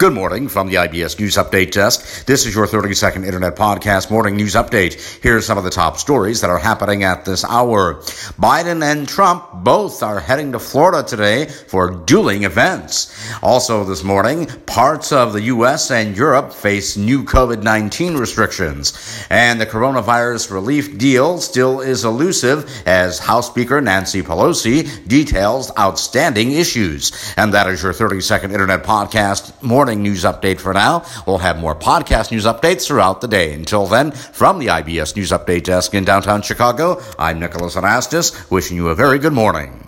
Good morning from the IBS News Update Desk. This is your 30 second internet podcast morning news update. Here's some of the top stories that are happening at this hour. Biden and Trump both are heading to Florida today for dueling events. Also this morning, parts of the U.S. and Europe face new COVID-19 restrictions. And the coronavirus relief deal still is elusive as House Speaker Nancy Pelosi details outstanding issues. And that is your 30 second internet podcast morning morning news update for now. We'll have more podcast news updates throughout the day. Until then, from the IBS News Update Desk in downtown Chicago, I'm Nicholas Anastas, wishing you a very good morning.